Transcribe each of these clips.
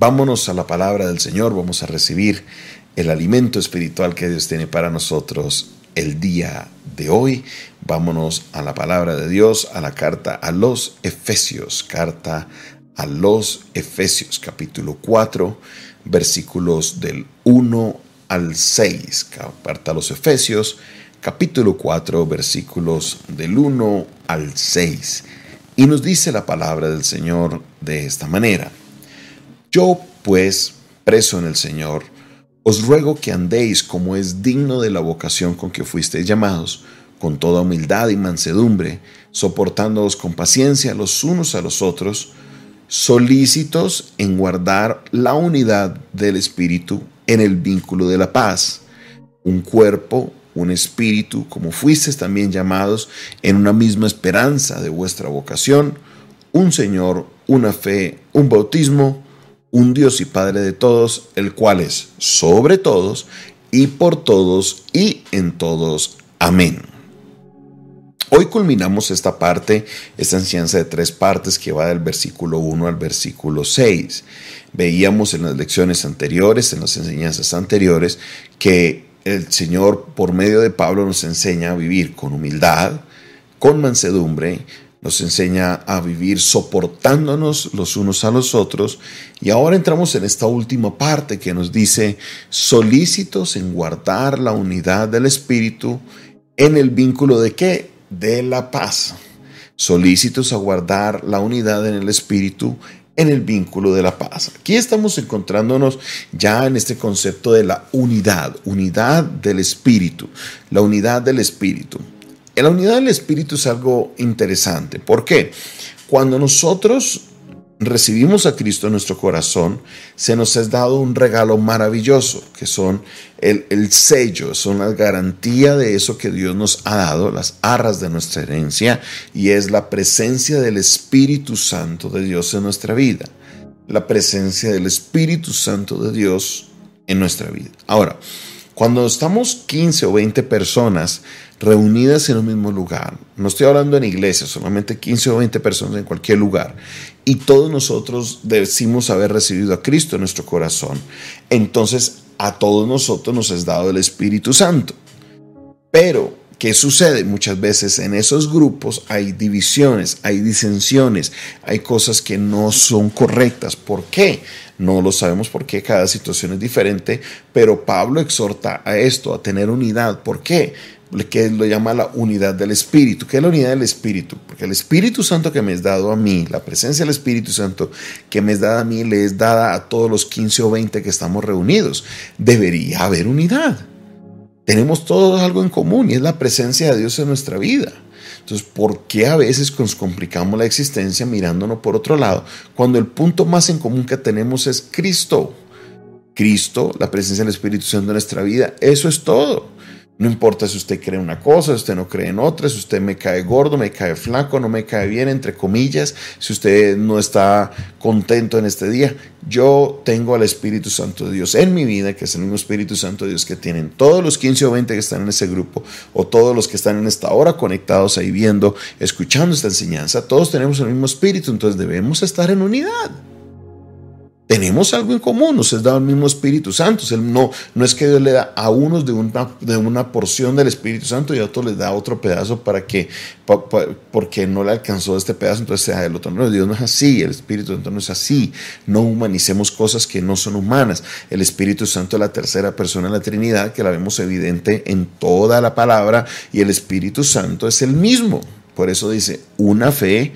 Vámonos a la palabra del Señor, vamos a recibir el alimento espiritual que Dios tiene para nosotros el día de hoy. Vámonos a la palabra de Dios, a la carta a los Efesios, carta a los Efesios, capítulo 4, versículos del 1 al 6. Carta a los Efesios, capítulo 4, versículos del 1 al 6. Y nos dice la palabra del Señor de esta manera. Yo, pues, preso en el Señor, os ruego que andéis como es digno de la vocación con que fuisteis llamados, con toda humildad y mansedumbre, soportándoos con paciencia los unos a los otros, solícitos en guardar la unidad del Espíritu en el vínculo de la paz, un cuerpo, un espíritu, como fuisteis también llamados en una misma esperanza de vuestra vocación, un Señor, una fe, un bautismo, un Dios y Padre de todos, el cual es sobre todos y por todos y en todos. Amén. Hoy culminamos esta parte, esta enseñanza de tres partes que va del versículo 1 al versículo 6. Veíamos en las lecciones anteriores, en las enseñanzas anteriores, que el Señor por medio de Pablo nos enseña a vivir con humildad, con mansedumbre, nos enseña a vivir soportándonos los unos a los otros. Y ahora entramos en esta última parte que nos dice, solícitos en guardar la unidad del Espíritu en el vínculo de qué? De la paz. Solícitos a guardar la unidad en el Espíritu en el vínculo de la paz. Aquí estamos encontrándonos ya en este concepto de la unidad, unidad del Espíritu, la unidad del Espíritu. La unidad del Espíritu es algo interesante. ¿Por qué? Cuando nosotros recibimos a Cristo en nuestro corazón, se nos ha dado un regalo maravilloso, que son el, el, sello, son la garantía de eso que Dios nos ha dado, las arras de nuestra herencia, y es la presencia del Espíritu Santo de Dios en nuestra vida. La presencia del Espíritu Santo de Dios en nuestra vida. Ahora, cuando estamos 15 o 20 personas reunidas en un mismo lugar. No estoy hablando en iglesia, solamente 15 o 20 personas en cualquier lugar. Y todos nosotros decimos haber recibido a Cristo en nuestro corazón. Entonces a todos nosotros nos es dado el Espíritu Santo. Pero, ¿qué sucede? Muchas veces en esos grupos hay divisiones, hay disensiones, hay cosas que no son correctas. ¿Por qué? No lo sabemos porque cada situación es diferente, pero Pablo exhorta a esto, a tener unidad. ¿Por qué? que lo llama la unidad del Espíritu. ¿Qué es la unidad del Espíritu? Porque el Espíritu Santo que me es dado a mí, la presencia del Espíritu Santo que me es dada a mí, le es dada a todos los 15 o 20 que estamos reunidos. Debería haber unidad. Tenemos todos algo en común y es la presencia de Dios en nuestra vida. Entonces, ¿por qué a veces nos complicamos la existencia mirándonos por otro lado cuando el punto más en común que tenemos es Cristo? Cristo, la presencia del Espíritu Santo en nuestra vida, eso es todo. No importa si usted cree una cosa, si usted no cree en otra, si usted me cae gordo, me cae flaco, no me cae bien, entre comillas, si usted no está contento en este día. Yo tengo al Espíritu Santo de Dios en mi vida, que es el mismo Espíritu Santo de Dios que tienen todos los 15 o 20 que están en ese grupo, o todos los que están en esta hora conectados ahí viendo, escuchando esta enseñanza. Todos tenemos el mismo Espíritu, entonces debemos estar en unidad tenemos algo en común, nos es dado el mismo Espíritu Santo. No, no es que Dios le da a unos de una, de una porción del Espíritu Santo y a otros les da otro pedazo para que, porque no le alcanzó este pedazo, entonces sea el otro. No, Dios no es así, el Espíritu Santo no es así. No humanicemos cosas que no son humanas. El Espíritu Santo es la tercera persona de la Trinidad, que la vemos evidente en toda la palabra, y el Espíritu Santo es el mismo. Por eso dice, una fe,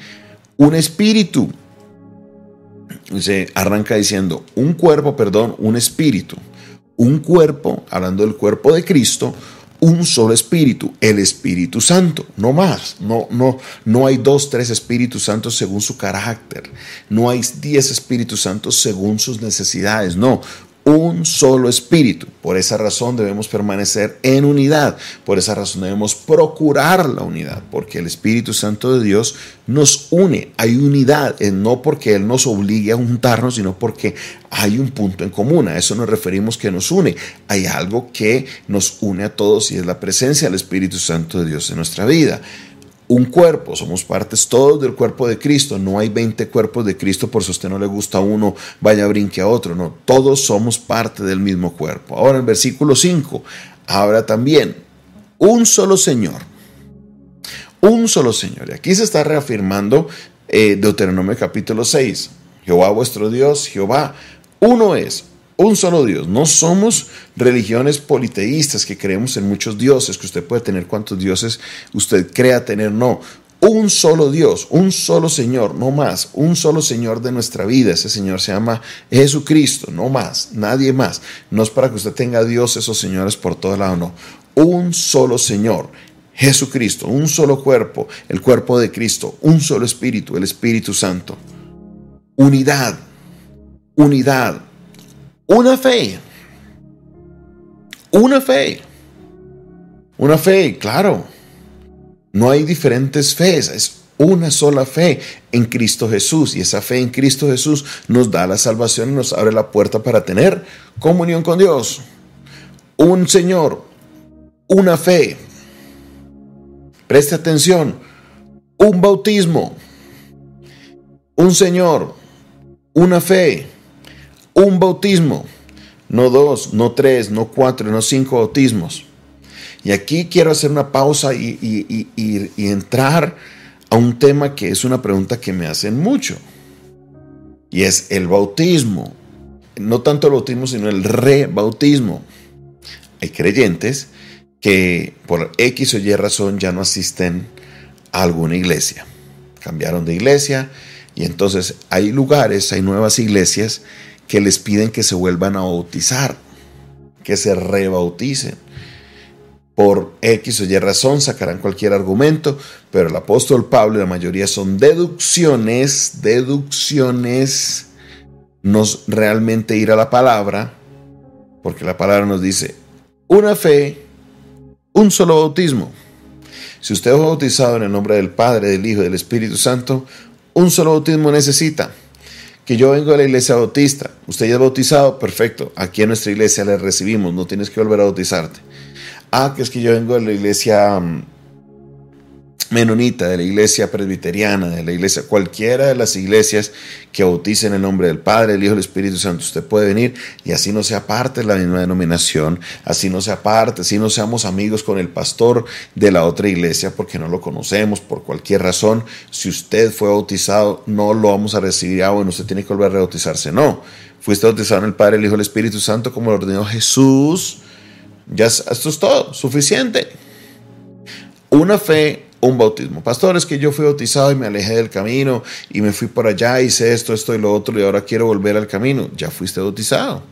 un espíritu se arranca diciendo un cuerpo, perdón, un espíritu. Un cuerpo, hablando del cuerpo de Cristo, un solo espíritu, el Espíritu Santo, no más. No, no, no hay dos, tres Espíritus Santos según su carácter. No hay diez Espíritus Santos según sus necesidades. No, un solo espíritu. Por esa razón debemos permanecer en unidad. Por esa razón debemos procurar la unidad, porque el Espíritu Santo de Dios nos une. Hay unidad, eh, no porque Él nos obligue a juntarnos, sino porque hay un punto en común. A eso nos referimos que nos une. Hay algo que nos une a todos y es la presencia del Espíritu Santo de Dios en nuestra vida un cuerpo, somos partes todos del cuerpo de Cristo, no hay 20 cuerpos de Cristo por si a usted no le gusta uno, vaya brinque a otro, no, todos somos parte del mismo cuerpo. Ahora en versículo 5, ahora también, un solo Señor, un solo Señor. Y aquí se está reafirmando eh, Deuteronomio capítulo 6, Jehová vuestro Dios, Jehová, uno es, un solo Dios. No somos religiones politeístas que creemos en muchos dioses, que usted puede tener cuantos dioses usted crea tener. No, un solo Dios, un solo Señor, no más, un solo Señor de nuestra vida. Ese Señor se llama Jesucristo, no más, nadie más. No es para que usted tenga dioses o señores por todo lado, no. Un solo Señor, Jesucristo, un solo cuerpo, el cuerpo de Cristo, un solo Espíritu, el Espíritu Santo. Unidad, unidad, una fe. Una fe. Una fe, claro. No hay diferentes fees, es una sola fe en Cristo Jesús. Y esa fe en Cristo Jesús nos da la salvación y nos abre la puerta para tener comunión con Dios. Un Señor, una fe. Preste atención, un bautismo, un Señor, una fe un bautismo, no dos, no tres, no cuatro, no cinco bautismos. Y aquí quiero hacer una pausa y, entrar a un tema que es una pregunta que me hacen mucho. Y es el bautismo. No tanto el bautismo, sino el rebautismo. Hay creyentes que por X o Y razón ya no asisten a alguna iglesia. Cambiaron de iglesia y entonces hay lugares, hay nuevas iglesias que les piden que se vuelvan a bautizar, que se rebauticen. Por X o Y razón sacarán cualquier argumento, pero el apóstol Pablo y la mayoría son deducciones, deducciones, no realmente ir a la palabra, porque la palabra nos dice una fe, un solo bautismo. Si usted es bautizado en el nombre del Padre, del Hijo y del Espíritu Santo, un solo bautismo necesita que yo vengo de la iglesia bautista, usted ya es bautizado, perfecto, aquí en nuestra iglesia le recibimos, no tienes que volver a bautizarte. Ah, que es que yo vengo de la iglesia mm, menonita, de la iglesia presbiteriana, de la iglesia, cualquiera de las iglesias que bauticen el nombre del Padre, el Hijo el Espíritu Santo, usted puede venir y así no sea parte de la misma denominación, así no sea parte, así no seamos amigos con el pastor de la otra iglesia porque no lo conocemos por cualquier razón. Si usted fue bautizado, no lo vamos a recibir, ah, bueno, usted tiene que volver a rebautizarse. No, fuiste bautizado en el Padre, el Hijo el Espíritu Santo como lo ordenó Jesús. Ya esto es todo, suficiente. Una fe un bautismo. Pastor, es que yo fui bautizado y me alejé del camino y me fui por allá, hice esto, esto y lo otro y ahora quiero volver al camino. Ya fuiste bautizado.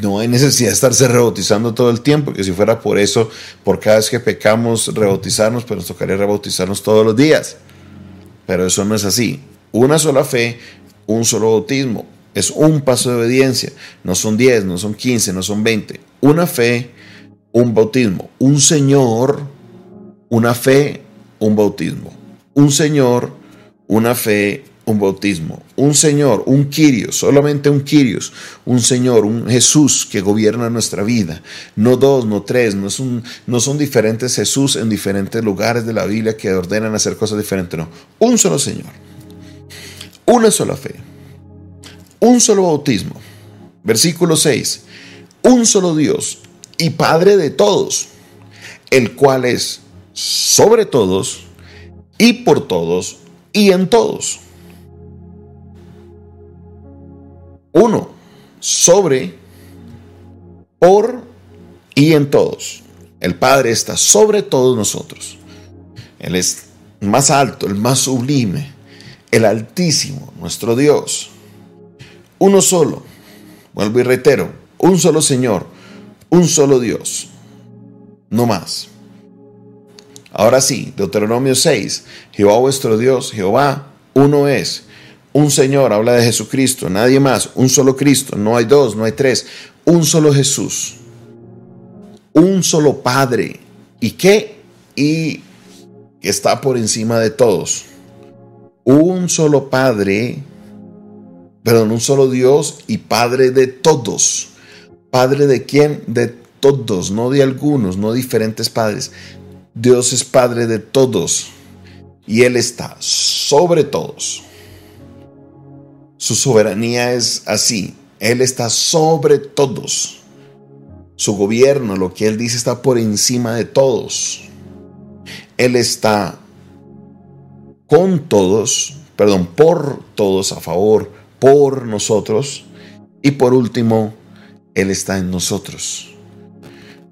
No hay necesidad de estarse rebautizando todo el tiempo, que si fuera por eso, por cada vez que pecamos, rebautizarnos, pues nos tocaría rebautizarnos todos los días. Pero eso no es así. Una sola fe, un solo bautismo. Es un paso de obediencia. No son 10, no son 15, no son 20. Una fe, un bautismo. Un Señor una fe, un bautismo. Un Señor, una fe, un bautismo. Un Señor, un Quirios, solamente un Quirios, un Señor, un Jesús que gobierna nuestra vida. No dos, no tres, no, es un, no son diferentes Jesús en diferentes lugares de la Biblia que ordenan hacer cosas diferentes, no. Un solo Señor, una sola fe, un solo bautismo. Versículo 6. Un solo Dios y Padre de todos, el cual es sobre todos y por todos y en todos. Uno, sobre, por y en todos. El Padre está sobre todos nosotros. Él es más alto, el más sublime, el altísimo, nuestro Dios. Uno solo, vuelvo y reitero, un solo Señor, un solo Dios, no más. Ahora sí, Deuteronomio 6, Jehová vuestro Dios, Jehová, uno es. Un Señor, habla de Jesucristo, nadie más, un solo Cristo, no hay dos, no hay tres, un solo Jesús, un solo Padre. ¿Y qué? Y está por encima de todos. Un solo Padre, perdón, un solo Dios y Padre de todos. ¿Padre de quién? De todos, no de algunos, no diferentes padres, Dios es Padre de todos y Él está sobre todos. Su soberanía es así. Él está sobre todos. Su gobierno, lo que Él dice, está por encima de todos. Él está con todos, perdón, por todos, a favor, por nosotros. Y por último, Él está en nosotros.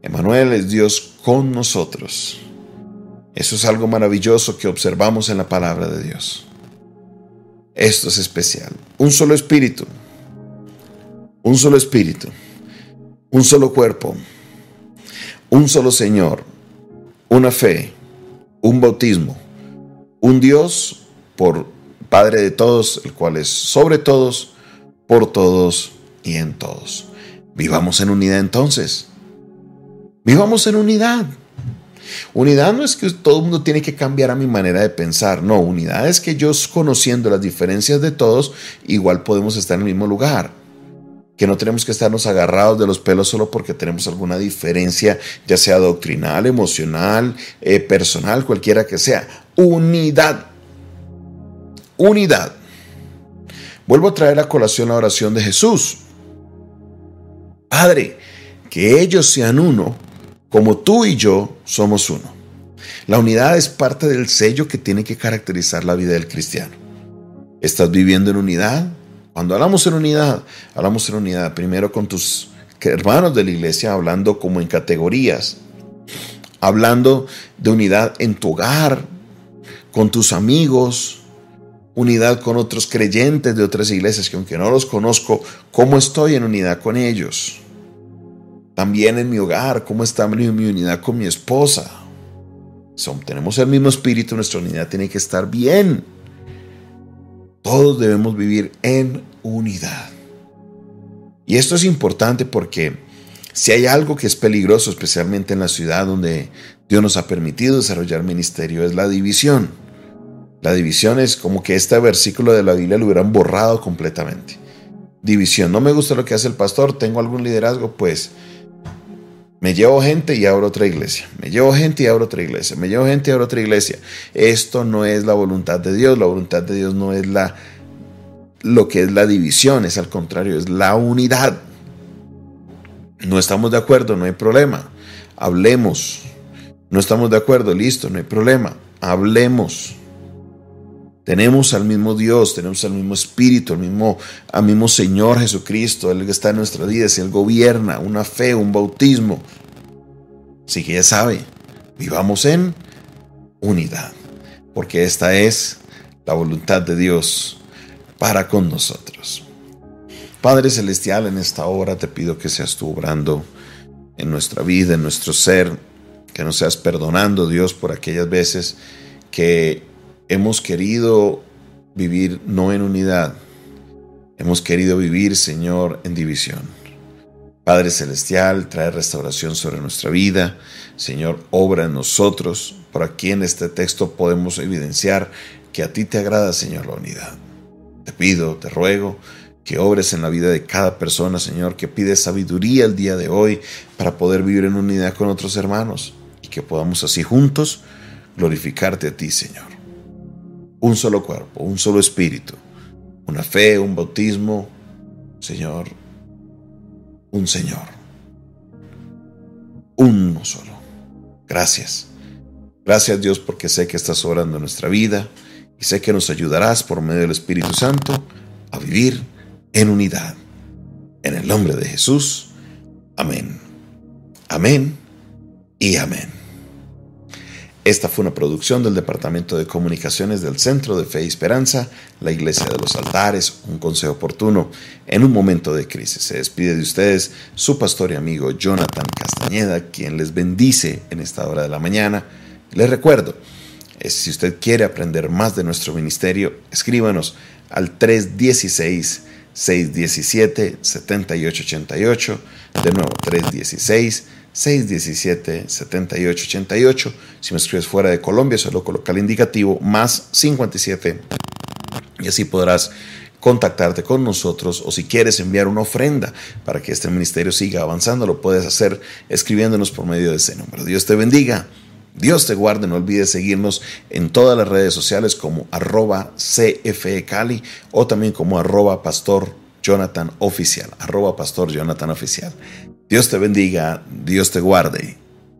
Emanuel es Dios con nosotros. Eso es algo maravilloso que observamos en la palabra de Dios. Esto es especial. Un solo espíritu. Un solo espíritu. Un solo cuerpo. Un solo Señor. Una fe. Un bautismo. Un Dios por Padre de todos, el cual es sobre todos, por todos y en todos. Vivamos en unidad entonces. Vivamos en unidad. Unidad no es que todo el mundo tiene que cambiar a mi manera de pensar, no, unidad es que yo conociendo las diferencias de todos, igual podemos estar en el mismo lugar. Que no tenemos que estarnos agarrados de los pelos solo porque tenemos alguna diferencia, ya sea doctrinal, emocional, eh, personal, cualquiera que sea. Unidad. Unidad. Vuelvo a traer a colación la oración de Jesús. Padre, que ellos sean uno como tú y yo somos uno. La unidad es parte del sello que tiene que caracterizar la vida del cristiano. ¿Estás viviendo en unidad? Cuando hablamos en unidad, hablamos en unidad primero con tus hermanos de la iglesia, hablando como en categorías, hablando de unidad en tu hogar, con tus amigos, unidad con otros creyentes de otras iglesias que aunque no los conozco, ¿cómo estoy en unidad con ellos? También en mi hogar, cómo está mi unidad con mi esposa. Son, tenemos el mismo espíritu, nuestra unidad tiene que estar bien. Todos debemos vivir en unidad. Y esto es importante porque si hay algo que es peligroso, especialmente en la ciudad donde Dios nos ha permitido desarrollar ministerio, es la división. La división es como que este versículo de la Biblia lo hubieran borrado completamente. División, no me gusta lo que hace el pastor, tengo algún liderazgo, pues me llevo gente y abro otra iglesia. Me llevo gente y abro otra iglesia. Me llevo gente y abro otra iglesia. Esto no es la voluntad de Dios. La voluntad de Dios no es la lo que es la división, es al contrario, es la unidad. No estamos de acuerdo, no hay problema. Hablemos. No estamos de acuerdo, listo, no hay problema. Hablemos. Tenemos al mismo Dios, tenemos al mismo Espíritu, al mismo, al mismo Señor Jesucristo, Él que está en nuestra vida, si Él gobierna, una fe, un bautismo. Así que ya sabe, vivamos en unidad, porque esta es la voluntad de Dios para con nosotros. Padre Celestial, en esta hora te pido que seas tú obrando en nuestra vida, en nuestro ser, que nos seas perdonando, Dios, por aquellas veces que hemos querido vivir no en unidad, hemos querido vivir, Señor, en división. Padre Celestial, trae restauración sobre nuestra vida. Señor, obra en nosotros. Por aquí en este texto podemos evidenciar que a ti te agrada, Señor, la unidad. Te pido, te ruego que obres en la vida de cada persona, Señor, que pides sabiduría el día de hoy para poder vivir en unidad con otros hermanos y que podamos así juntos glorificarte a ti, Señor un solo cuerpo, un solo espíritu, una fe, un bautismo, Señor, un Señor, uno solo. Gracias. Gracias Dios porque sé que estás obrando en nuestra vida y sé que nos ayudarás por medio del Espíritu Santo a vivir en unidad. En el nombre de Jesús. Amén. Amén y amén. Esta fue una producción del Departamento de Comunicaciones del Centro de Fe y Esperanza, la Iglesia de los Altares, un consejo oportuno en un momento de crisis. Se despide de ustedes su pastor y amigo Jonathan Castañeda, quien les bendice en esta hora de la mañana. Les recuerdo, si usted quiere aprender más de nuestro ministerio, escríbanos al 316 617 7888, de nuevo 316 617-7888. Si me escribes fuera de Colombia, solo coloca el indicativo más 57 y así podrás contactarte con nosotros o si quieres enviar una ofrenda para que este ministerio siga avanzando, lo puedes hacer escribiéndonos por medio de ese número. Dios te bendiga Dios te guarde, no olvides seguirnos en todas las redes sociales como arroba CFE Cali o también como arroba Pastor Jonathan Oficial, arroba Pastor Jonathan Oficial. Dios te bendiga, Dios te guarde